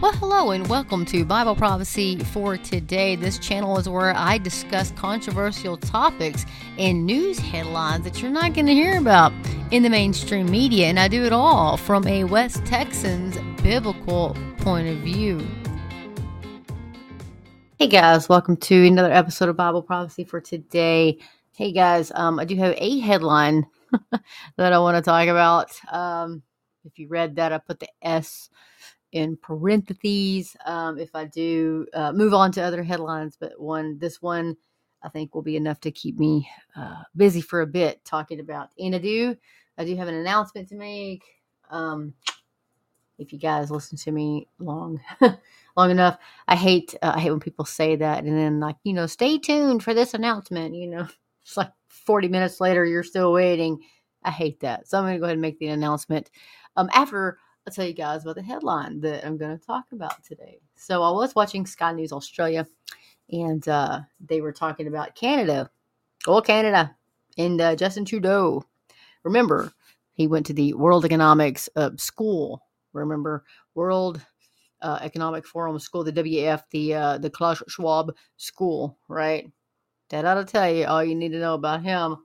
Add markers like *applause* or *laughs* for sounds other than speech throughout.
Well, hello and welcome to Bible Prophecy for Today. This channel is where I discuss controversial topics and news headlines that you're not going to hear about in the mainstream media, and I do it all from a West Texan's biblical point of view. Hey guys, welcome to another episode of Bible Prophecy for Today. Hey guys, um, I do have a headline *laughs* that I want to talk about. Um, if you read that, I put the S in parentheses um, if I do uh, move on to other headlines. But one, this one, I think will be enough to keep me uh, busy for a bit talking about. And I do, I do have an announcement to make. Um, if you guys listen to me long, *laughs* long enough, I hate, uh, I hate when people say that and then like, you know, stay tuned for this announcement. You know, *laughs* it's like forty minutes later, you're still waiting. I hate that. So I'm going to go ahead and make the announcement. Um, after I'll tell you guys about the headline that I'm going to talk about today. So I was watching Sky News Australia, and uh, they were talking about Canada, oh Canada, and uh, Justin Trudeau. Remember, he went to the World Economics uh, School. Remember, World uh, Economic Forum School, the WF, the uh, the Klaus Schwab School, right? That ought to tell you all you need to know about him.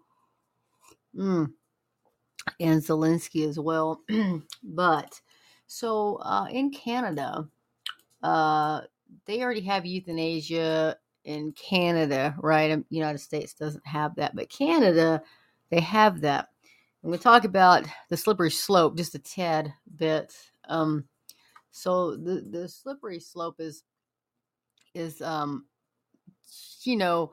Mm. And Zelensky as well. *clears throat* but so uh, in Canada, uh, they already have euthanasia in Canada, right? Um, United States doesn't have that, but Canada, they have that. I'm going to talk about the slippery slope just a tad bit. Um, so the the slippery slope is is um, you know.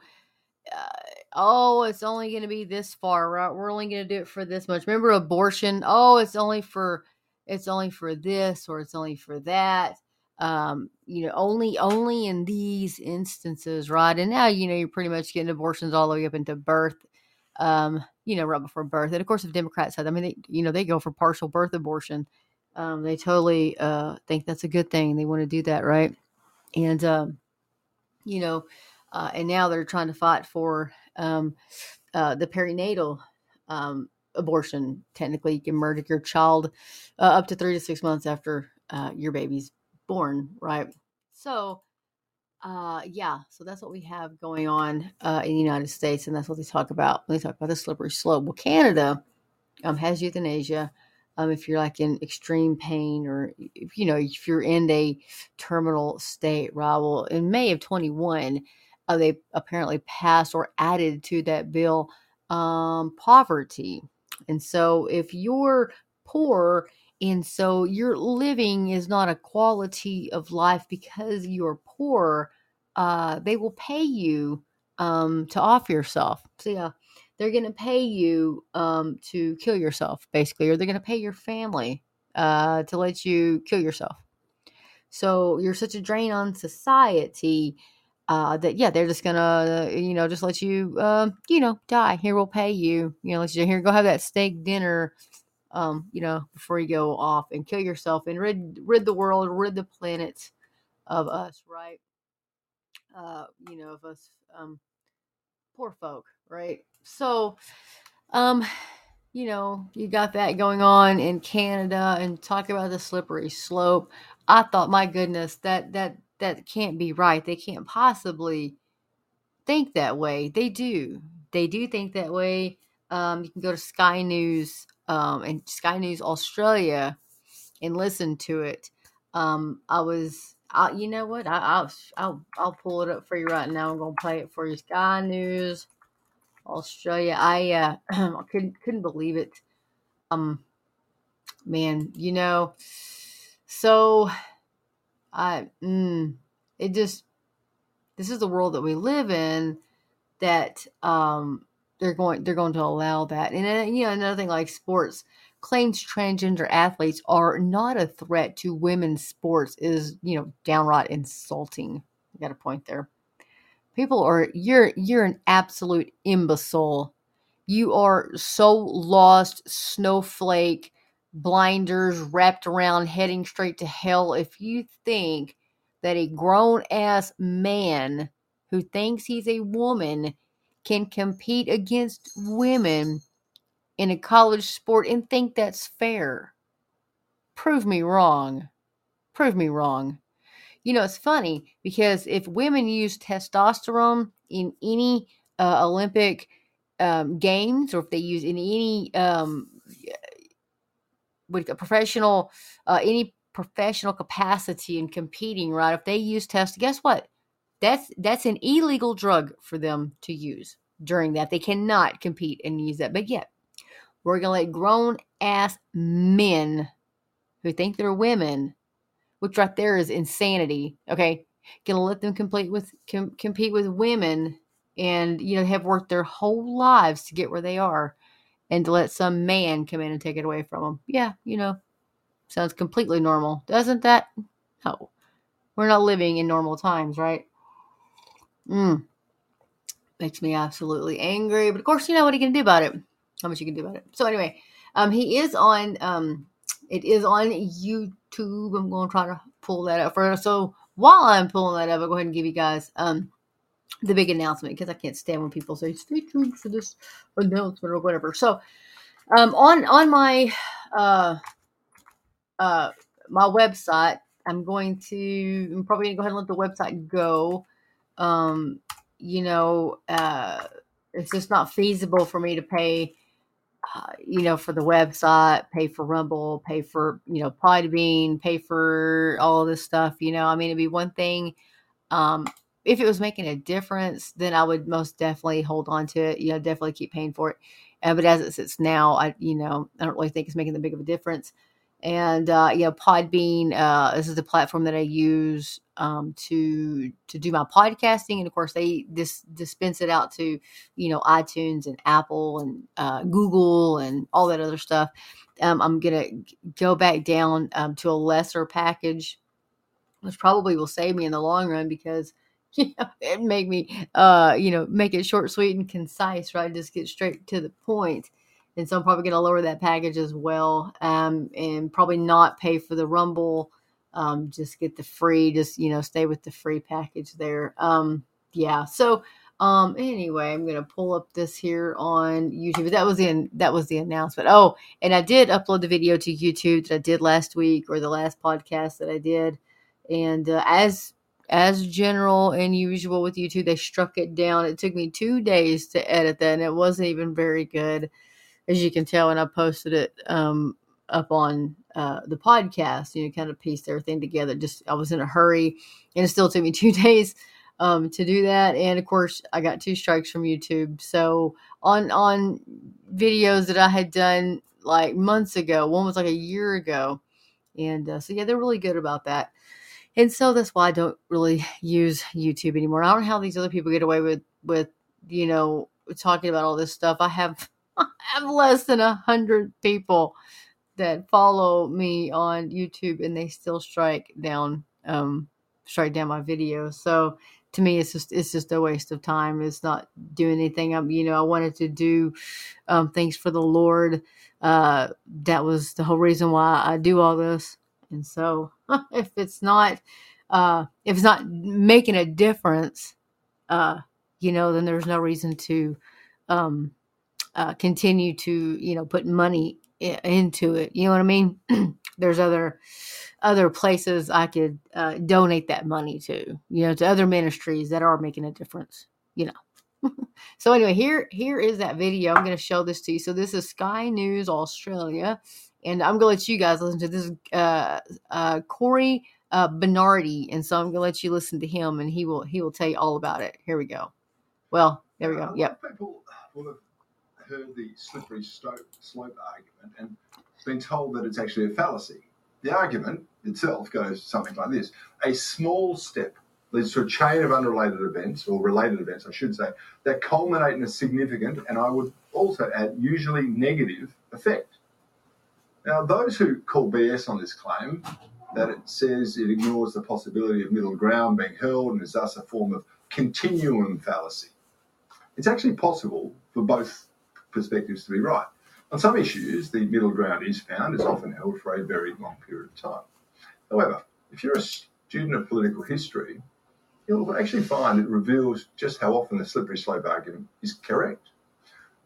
Uh, oh, it's only going to be this far, right? We're only going to do it for this much. Remember abortion? Oh, it's only for it's only for this or it's only for that um, you know, only only in these instances, right? And now, you know, you're pretty much getting abortions all the way up into birth, um, you know, right before birth. And of course, if Democrats had, I mean, they, you know, they go for partial birth abortion. Um, they totally uh, think that's a good thing. They want to do that, right? And um, you know, uh, and now they're trying to fight for um, uh, the perinatal um, abortion. Technically, you can murder your child uh, up to three to six months after uh, your baby's born, right? So, uh, yeah, so that's what we have going on uh, in the United States, and that's what they talk about when they talk about the slippery slope. Well, Canada um, has euthanasia. Um, if you're like in extreme pain or if, you know if you're in a terminal state right well in may of 21 uh, they apparently passed or added to that bill um, poverty and so if you're poor and so your living is not a quality of life because you're poor, uh, they will pay you um, to off yourself. So yeah, they're going to pay you um, to kill yourself, basically, or they're going to pay your family uh, to let you kill yourself. So you're such a drain on society uh, that yeah, they're just gonna you know just let you uh, you know die. Here we'll pay you. You know, let you here go have that steak dinner. Um, you know, before you go off and kill yourself and rid rid the world, rid the planet of us, right? Uh, you know, of us um, poor folk, right? So, um, you know, you got that going on in Canada, and talk about the slippery slope. I thought, my goodness, that that that can't be right. They can't possibly think that way. They do. They do think that way. Um, you can go to Sky News um, and Sky News Australia and listen to it. Um, I was, I, you know what? I, will I'll, I'll pull it up for you right now. I'm gonna play it for you. Sky News Australia. I, uh, *clears throat* I couldn't couldn't believe it. Um, man, you know, so I, mm, it just, this is the world that we live in that, um, they're going, they're going to allow that. And, uh, you know, another thing like sports claims transgender athletes are not a threat to women's sports is, you know, downright insulting. You got a point there. People are, you're, you're an absolute imbecile. You are so lost, snowflake blinders wrapped around heading straight to hell if you think that a grown ass man who thinks he's a woman can compete against women in a college sport and think that's fair. Prove me wrong. Prove me wrong. you know, it's funny because if women use testosterone in any uh, Olympic um, games or if they use in any um, with a professional uh, any professional capacity in competing, right? If they use test, guess what? That's that's an illegal drug for them to use during that. They cannot compete and use that. But yet, we're gonna let grown ass men who think they're women, which right there is insanity. Okay, gonna let them compete with com- compete with women and you know have worked their whole lives to get where they are and to let some man come in and take it away from them. Yeah, you know, sounds completely normal, doesn't that? No, we're not living in normal times, right? Mm. Makes me absolutely angry. But of course, you know what he can do about it. How much you can do about it. So anyway, um, he is on. Um, it is on YouTube. I'm going to try to pull that up for. So while I'm pulling that up, I'll go ahead and give you guys um the big announcement because I can't stand when people say stay tuned for this announcement or whatever. So um, on on my uh, uh, my website, I'm going to I'm probably gonna go ahead and let the website go. Um, you know, uh, it's just not feasible for me to pay. Uh, you know, for the website, pay for Rumble, pay for you know Podbean, pay for all this stuff. You know, I mean, it'd be one thing um, if it was making a difference, then I would most definitely hold on to it. You know, definitely keep paying for it. Uh, but as it sits now, I you know I don't really think it's making that big of a difference. And uh, you know, Podbean, uh, this is the platform that I use um, to to do my podcasting, and of course they dis- dispense it out to you know iTunes and Apple and uh, Google and all that other stuff. Um, I'm gonna go back down um, to a lesser package, which probably will save me in the long run because *laughs* you know, it make me, uh, you know, make it short, sweet, and concise, right? Just get straight to the point. And so I'm probably going to lower that package as well, um, and probably not pay for the Rumble. Um, just get the free, just you know, stay with the free package there. Um, yeah. So, um, anyway, I'm gonna pull up this here on YouTube. That was in that was the announcement. Oh, and I did upload the video to YouTube that I did last week or the last podcast that I did. And uh, as as general and usual with YouTube, they struck it down. It took me two days to edit that, and it wasn't even very good, as you can tell. And I posted it um, up on uh, the podcast, you know, kind of pieced everything together. Just I was in a hurry, and it still took me *laughs* two days um, to do that. And of course, I got two strikes from YouTube. So on on videos that I had done like months ago, one was like a year ago, and uh, so yeah, they're really good about that. And so that's why I don't really use YouTube anymore. I don't know how these other people get away with with you know talking about all this stuff. I have *laughs* I have less than a hundred people that follow me on YouTube, and they still strike down um, strike down my videos. So to me, it's just it's just a waste of time. It's not doing anything. I'm you know I wanted to do um, things for the Lord. Uh, that was the whole reason why I do all this. And so *laughs* if it's not uh, if it's not making a difference, uh, you know, then there's no reason to um, uh, continue to you know put money I- into it. You know what I mean? *clears throat* there's other other places I could uh, donate that money to. You know, to other ministries that are making a difference. You know. *laughs* so anyway, here here is that video. I'm going to show this to you. So this is Sky News Australia, and I'm gonna let you guys listen to this. Uh, uh, Cory uh, Bernardi, and so I'm gonna let you listen to him, and he will he will tell you all about it. Here we go. Well, there we go. Yep. People will have heard the slippery slope, slope argument and been told that it's actually a fallacy. The argument itself goes something like this: a small step leads to a chain of unrelated events, or related events, I should say, that culminate in a significant, and I would also add, usually negative effect. Now, those who call BS on this claim, that it says it ignores the possibility of middle ground being held and is thus a form of continuum fallacy. It's actually possible for both perspectives to be right. On some issues, the middle ground is found, is often held for a very long period of time. However, if you're a student of political history, you'll actually find it reveals just how often the slippery slope argument is correct.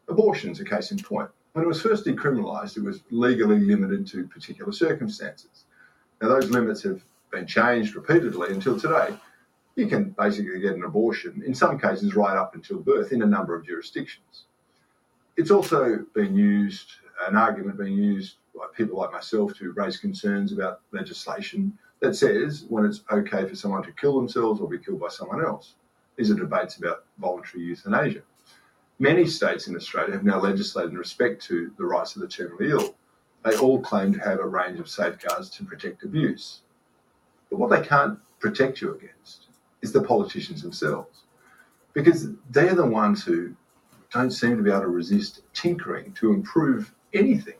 Abortion is a case in point. When it was first decriminalised, it was legally limited to particular circumstances. Now, those limits have been changed repeatedly until today. You can basically get an abortion, in some cases, right up until birth in a number of jurisdictions. It's also been used, an argument being used by people like myself to raise concerns about legislation that says when it's okay for someone to kill themselves or be killed by someone else. These are debates about voluntary euthanasia. Many states in Australia have now legislated in respect to the rights of the terminally ill. They all claim to have a range of safeguards to protect abuse. But what they can't protect you against is the politicians themselves, because they're the ones who don't seem to be able to resist tinkering to improve anything.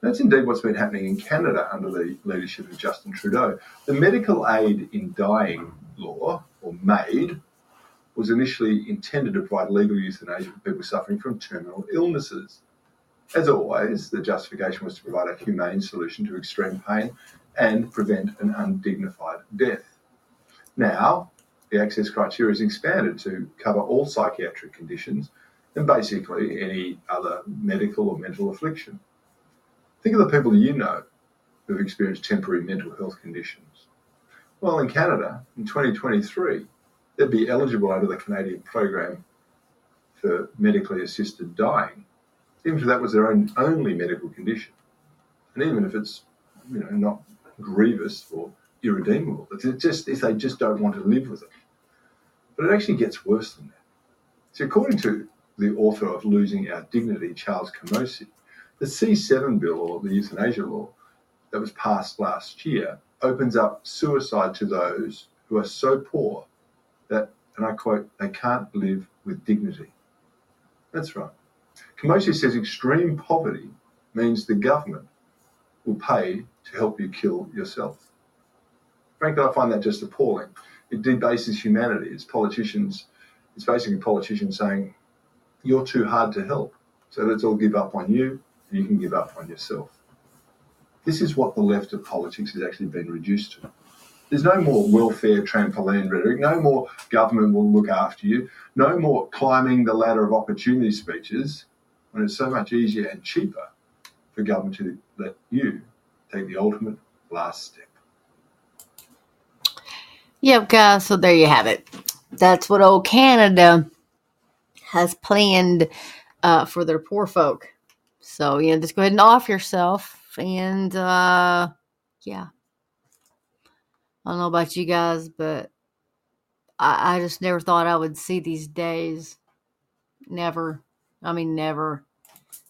That's indeed what's been happening in Canada under the leadership of Justin Trudeau. The medical aid in dying law, or MAID, was initially intended to provide legal euthanasia for people suffering from terminal illnesses. As always, the justification was to provide a humane solution to extreme pain and prevent an undignified death. Now, the access criteria is expanded to cover all psychiatric conditions and basically any other medical or mental affliction. Think of the people you know who've experienced temporary mental health conditions. Well, in Canada, in 2023, they'd be eligible under the Canadian program for medically assisted dying, even if that was their own only medical condition, and even if it's you know not grievous or irredeemable, it's just if they just don't want to live with it. But it actually gets worse than that. So, according to the author of Losing Our Dignity, Charles Camosy, the C7 bill, or the euthanasia law, that was passed last year, opens up suicide to those who are so poor that, and I quote, they can't live with dignity. That's right. Camosy says extreme poverty means the government will pay to help you kill yourself. Frankly, I find that just appalling. It debases humanity. It's politicians, it's basically politicians saying, you're too hard to help. So let's all give up on you and you can give up on yourself. This is what the left of politics has actually been reduced to. There's no more welfare trampoline rhetoric, no more government will look after you, no more climbing the ladder of opportunity speeches when it's so much easier and cheaper for government to let you take the ultimate last step. Yep, guys, so there you have it. That's what old Canada has planned uh, for their poor folk. So, you know, just go ahead and off yourself. And uh, yeah, I don't know about you guys, but I, I just never thought I would see these days. Never. I mean, never.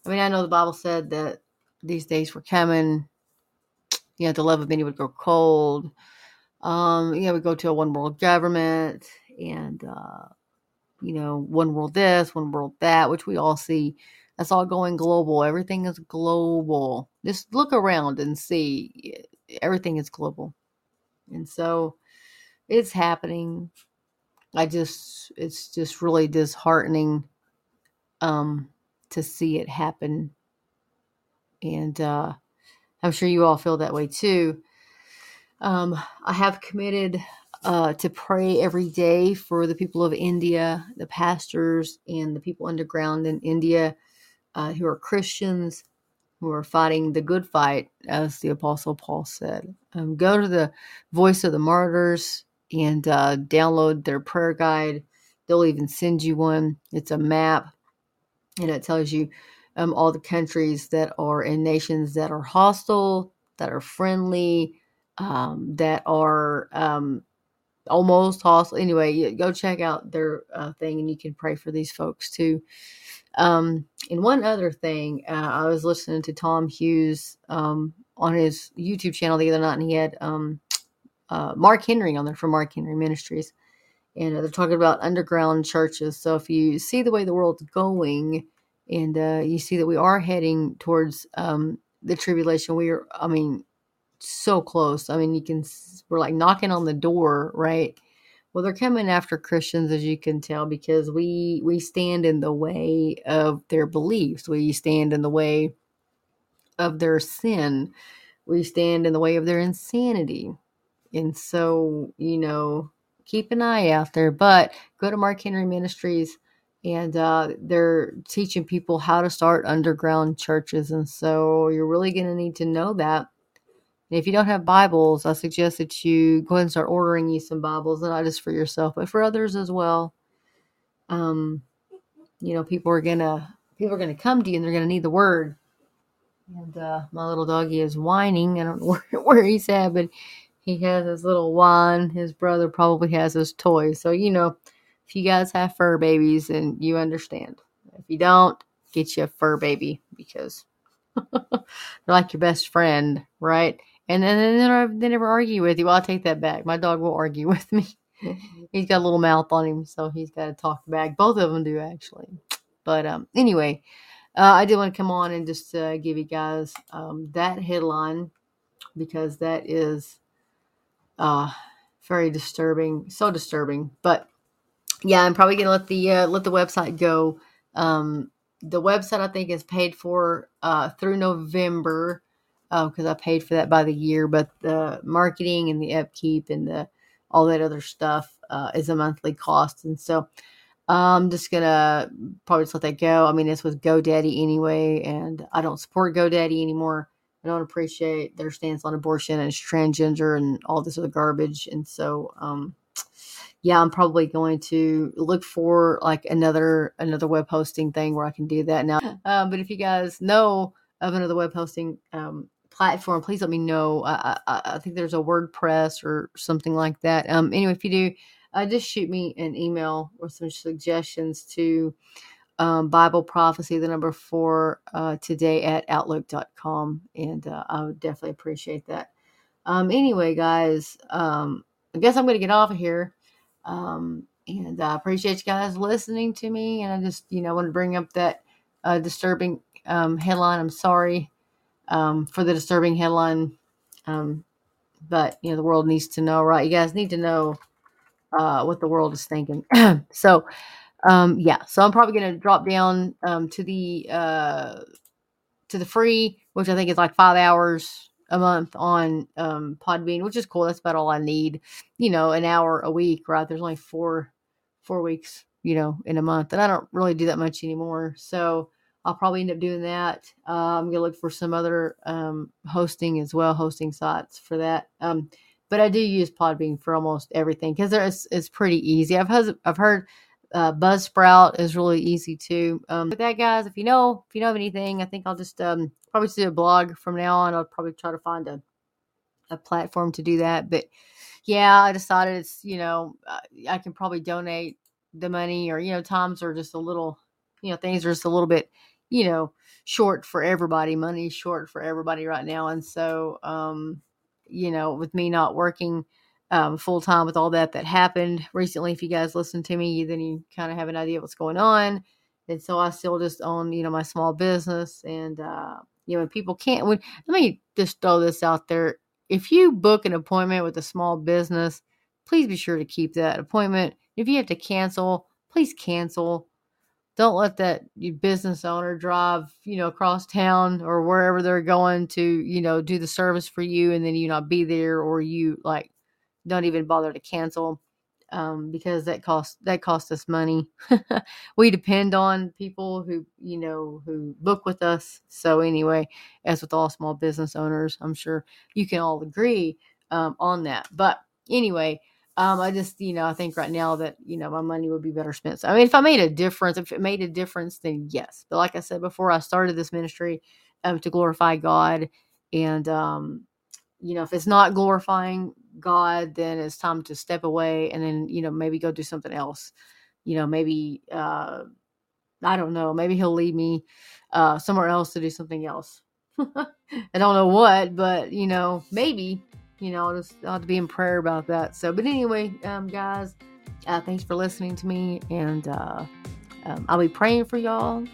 I mean, I know the Bible said that these days were coming. You know, the love of many would grow cold. Um, you know, we go to a one world government and, uh, you know, one world this, one world that, which we all see. That's all going global. Everything is global. Just look around and see. Everything is global. And so it's happening. I just, it's just really disheartening um, to see it happen. And uh, I'm sure you all feel that way too. Um, I have committed uh, to pray every day for the people of India, the pastors, and the people underground in India uh, who are Christians who are fighting the good fight, as the Apostle Paul said. Um, go to the Voice of the Martyrs and uh, download their prayer guide. They'll even send you one. It's a map, and it tells you um, all the countries that are in nations that are hostile, that are friendly, um, that are um, almost hostile. Anyway, go check out their uh, thing, and you can pray for these folks too. Um, and one other thing, uh, I was listening to Tom Hughes um, on his YouTube channel the other night, and he had um, uh, Mark Henry on there from Mark Henry Ministries. And uh, they're talking about underground churches. So if you see the way the world's going, and uh, you see that we are heading towards um, the tribulation, we are, I mean, so close. I mean, you can, we're like knocking on the door, right? Well, they're coming after Christians, as you can tell, because we we stand in the way of their beliefs. We stand in the way of their sin. We stand in the way of their insanity. And so, you know, keep an eye out there. But go to Mark Henry Ministries, and uh, they're teaching people how to start underground churches. And so, you're really going to need to know that And if you don't have Bibles, I suggest that you go ahead and start ordering you some Bibles, not just for yourself, but for others as well. Um, you know, people are gonna people are gonna come to you and they're gonna need the word. And uh, my little doggy is whining. I don't know *laughs* where, where he's at, but he has his little whine. His brother probably has his toy. So you know, if you guys have fur babies, and you understand. If you don't, get you a fur baby because *laughs* they're like your best friend, right? And then they never, they never argue with you. Well, I'll take that back. My dog will argue *laughs* with me. *laughs* he's got a little mouth on him, so he's got to talk back. Both of them do actually. But um, anyway, uh, I did want to come on and just uh, give you guys um, that headline because that is uh, very disturbing, so disturbing. But yeah, I'm probably gonna let the uh, let the website go. Um, the website I think is paid for uh, through November because uh, I paid for that by the year, but the marketing and the upkeep and the all that other stuff uh, is a monthly cost, and so I'm just gonna probably just let that go. I mean, it's with GoDaddy anyway, and I don't support GoDaddy anymore. I don't appreciate their stance on abortion and transgender and all this other garbage, and so um, yeah, I'm probably going to look for like another another web hosting thing where I can do that now. Um, *laughs* but if you guys know of another web hosting um, platform, please let me know. I, I, I, think there's a WordPress or something like that. Um, anyway, if you do, uh, just shoot me an email or some suggestions to um, Bible prophecy, the number four uh, today at outlook.com. And uh, I would definitely appreciate that. Um, anyway, guys, um, I guess I'm going to get off of here. Um, and I appreciate you guys listening to me. And I just, you know, want to bring up that uh, disturbing um, headline. I'm sorry um, for the disturbing headline. Um, but, you know, the world needs to know, right? You guys need to know uh, what the world is thinking. *clears throat* so, um, yeah, so I'm probably going to drop down um, to the uh, to the free, which I think is like five hours a month on um, Podbean, which is cool. That's about all I need. You know, an hour a week, right? There's only four four weeks, you know, in a month, and I don't really do that much anymore. So I'll probably end up doing that. Uh, I'm gonna look for some other um, hosting as well, hosting sites for that. Um, but I do use Podbean for almost everything because it's it's pretty easy. I've heard, I've heard uh, Buzzsprout is really easy too. Um, with that, guys, if you know if you know of anything, I think I'll just um, probably do a blog from now on. I'll probably try to find a a platform to do that. But yeah, I decided it's you know uh, I can probably donate the money, or you know times are just a little you know things are just a little bit you know short for everybody. Money's short for everybody right now, and so um, you know with me not working um, full time with all that that happened recently. If you guys listen to me, then you kind of have an idea what's going on. And so I still just own, you know, my small business. And, uh, you know, people can't, when, let me just throw this out there. If you book an appointment with a small business, please be sure to keep that appointment. If you have to cancel, please cancel. Don't let that business owner drive, you know, across town or wherever they're going to, you know, do the service for you and then you not be there or you like don't even bother to cancel um, because that costs that costs us money. *laughs* we depend on people who you know who book with us. So anyway, as with all small business owners, I'm sure you can all agree um, on that. But anyway, um, I just you know I think right now that you know my money would be better spent. So, I mean, if I made a difference, if it made a difference, then yes. But like I said before, I started this ministry um, to glorify God, and um, you know if it's not glorifying God, then it's time to step away and then, you know, maybe go do something else. You know, maybe, uh, I don't know, maybe he'll lead me uh, somewhere else to do something else. *laughs* I don't know what, but, you know, maybe, you know, I'll just have to be in prayer about that. So, but anyway, um, guys, uh, thanks for listening to me. And uh, um, I'll be praying for y'all.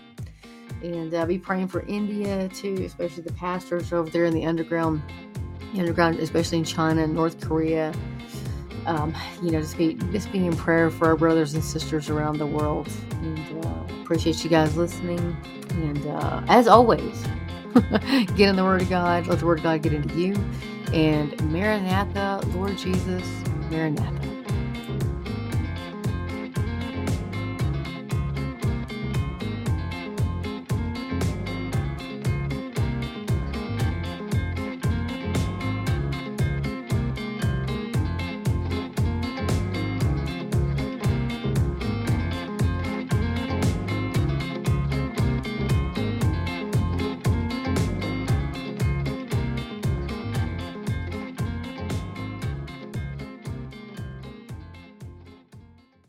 And I'll be praying for India too, especially the pastors over there in the underground underground, especially in China and North Korea. Um, you know, just be just being in prayer for our brothers and sisters around the world. And uh, appreciate you guys listening. And uh, as always, *laughs* get in the Word of God. Let the Word of God get into you. And Maranatha, Lord Jesus, Maranatha.